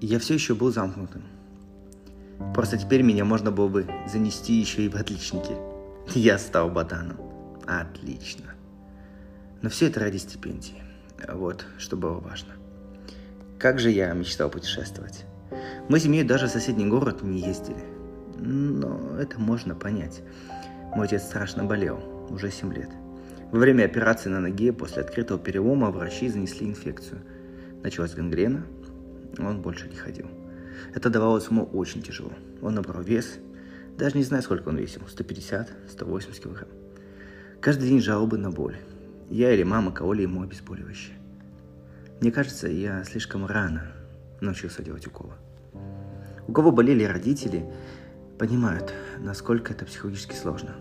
Я все еще был замкнутым. Просто теперь меня можно было бы занести еще и в отличники. Я стал ботаном. Отлично. Но все это ради стипендии. Вот, что было важно. Как же я мечтал путешествовать. Мы с семьей даже в соседний город не ездили. Но это можно понять. Мой отец страшно болел, уже 7 лет. Во время операции на ноге после открытого перелома врачи занесли инфекцию. Началась гангрена, он больше не ходил. Это давалось ему очень тяжело. Он набрал вес, даже не знаю, сколько он весил, 150, 180 килограмм. Каждый день жалобы на боль. Я или мама кололи ему обезболивающее. Мне кажется, я слишком рано научился делать уколы. У кого болели родители, понимают, насколько это психологически сложно.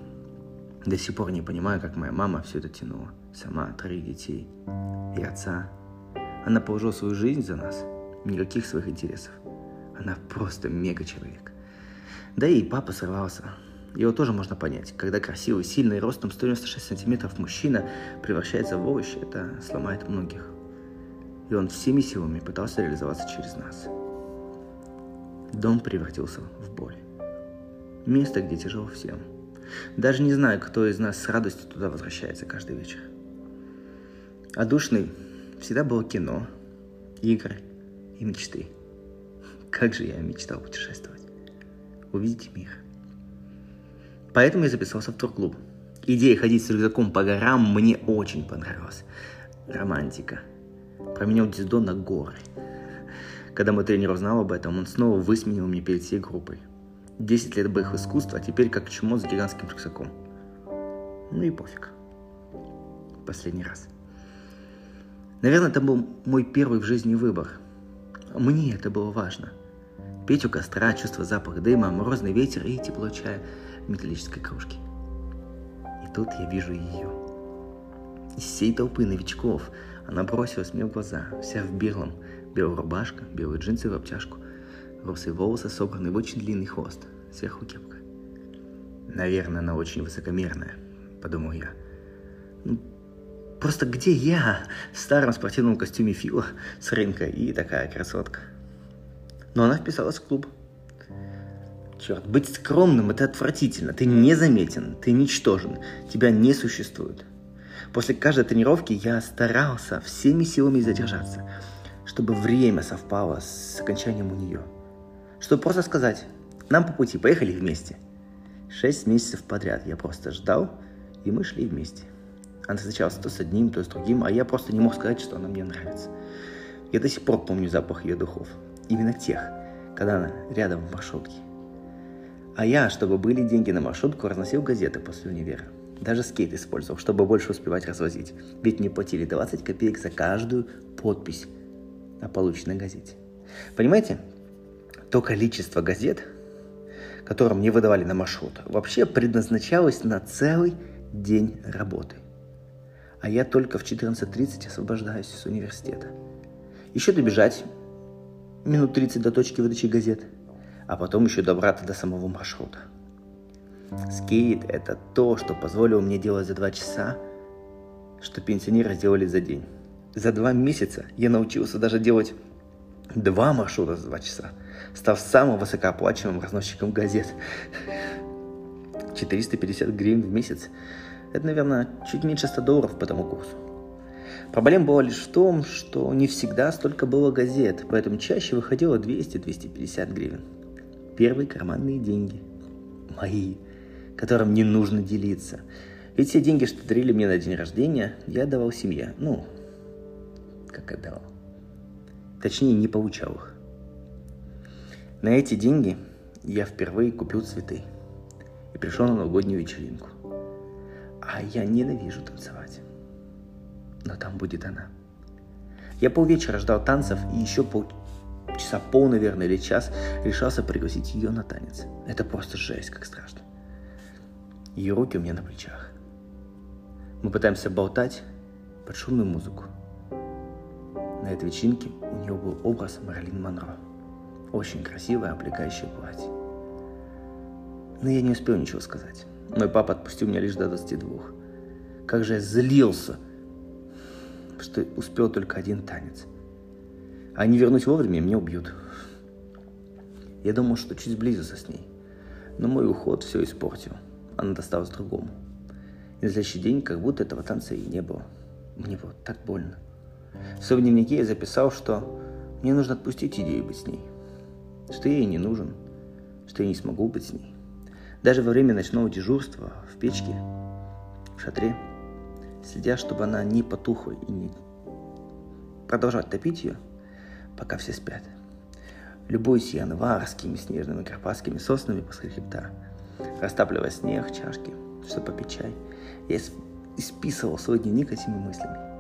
До сих пор не понимаю, как моя мама все это тянула. Сама, троих детей и отца. Она положила свою жизнь за нас. Никаких своих интересов. Она просто мега человек. Да и папа сорвался. Его тоже можно понять. Когда красивый, сильный, ростом 196 сантиметров мужчина превращается в овощ, это сломает многих. И он всеми силами пытался реализоваться через нас. Дом превратился в боль. Место, где тяжело всем. Даже не знаю, кто из нас с радостью туда возвращается каждый вечер. А душный всегда было кино, игры и мечты. Как же я мечтал путешествовать. Увидеть мир. Поэтому я записался в турклуб. Идея ходить с рюкзаком по горам мне очень понравилась. Романтика. Променял дзюдо на горы. Когда мой тренер узнал об этом, он снова высменил мне перед всей группой. Десять лет боевых искусств, а теперь как чмо с гигантским рюкзаком. Ну и пофиг. Последний раз. Наверное, это был мой первый в жизни выбор. Мне это было важно. Петь у костра, чувство запах дыма, морозный ветер и тепло чая в металлической кружке. И тут я вижу ее. Из всей толпы новичков она бросилась мне в глаза, вся в белом. Белая рубашка, белые джинсы в обтяжку, русые волосы собраны в очень длинный хвост, сверху кепка. Наверное, она очень высокомерная, подумал я. Ну, просто где я в старом спортивном костюме Фила с рынка и такая красотка? Но она вписалась в клуб. Черт, быть скромным – это отвратительно. Ты незаметен, ты ничтожен, тебя не существует. После каждой тренировки я старался всеми силами задержаться, чтобы время совпало с окончанием у нее. Чтобы просто сказать, нам по пути, поехали вместе. Шесть месяцев подряд я просто ждал, и мы шли вместе. Она встречалась то с одним, то с другим, а я просто не мог сказать, что она мне нравится. Я до сих пор помню запах ее духов. Именно тех, когда она рядом в маршрутке. А я, чтобы были деньги на маршрутку, разносил газеты после универа. Даже скейт использовал, чтобы больше успевать развозить. Ведь мне платили 20 копеек за каждую подпись на полученной газете. Понимаете? То количество газет, которые мне выдавали на маршрут, вообще предназначалось на целый день работы. А я только в 14.30 освобождаюсь из университета. Еще добежать минут 30 до точки выдачи газет, а потом еще добраться до самого маршрута. Скейт – это то, что позволило мне делать за два часа, что пенсионеры сделали за день. За два месяца я научился даже делать два маршрута за два часа, став самым высокооплачиваемым разносчиком газет. 450 гривен в месяц – это, наверное, чуть меньше 100 долларов по тому курсу. Проблема была лишь в том, что не всегда столько было газет, поэтому чаще выходило 200-250 гривен. Первые карманные деньги. Мои, которым не нужно делиться. Ведь все деньги, что дарили мне на день рождения, я давал семье. Ну, как отдавал. Точнее, не получал их. На эти деньги я впервые купил цветы и пришел на новогоднюю вечеринку. А я ненавижу танцевать но там будет она. Я полвечера ждал танцев и еще полчаса пол, наверное, или час решался пригласить ее на танец. Это просто жесть, как страшно. Ее руки у меня на плечах. Мы пытаемся болтать под шумную музыку. На этой вечеринке у нее был образ Марлин Монро. Очень красивое, облегающее платье. Но я не успел ничего сказать. Мой папа отпустил меня лишь до 22. Как же я злился – что успел только один танец. А не вернусь вовремя, меня убьют. Я думал, что чуть сблизился с ней. Но мой уход все испортил. Она досталась другому. И на следующий день как будто этого танца и не было. Мне было так больно. В своем дневнике я записал, что мне нужно отпустить идею быть с ней. Что я ей не нужен. Что я не смогу быть с ней. Даже во время ночного дежурства в печке, в шатре, следя, чтобы она не потухла и не продолжать топить ее, пока все спят. Любуюсь январскими снежными карпатскими соснами после хребта, растапливая снег, чашки, чтобы попить чай. Я исписывал свой дневник этими мыслями.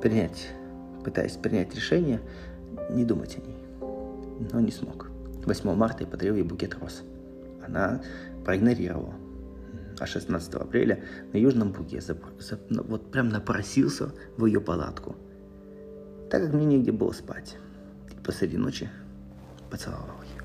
Принять, пытаясь принять решение, не думать о ней. Но не смог. 8 марта я подарил ей букет роз. Она проигнорировала. А 16 апреля на Южном Буге за, за, вот прям напросился в ее палатку. Так как мне негде было спать. И посреди ночи поцеловал ее.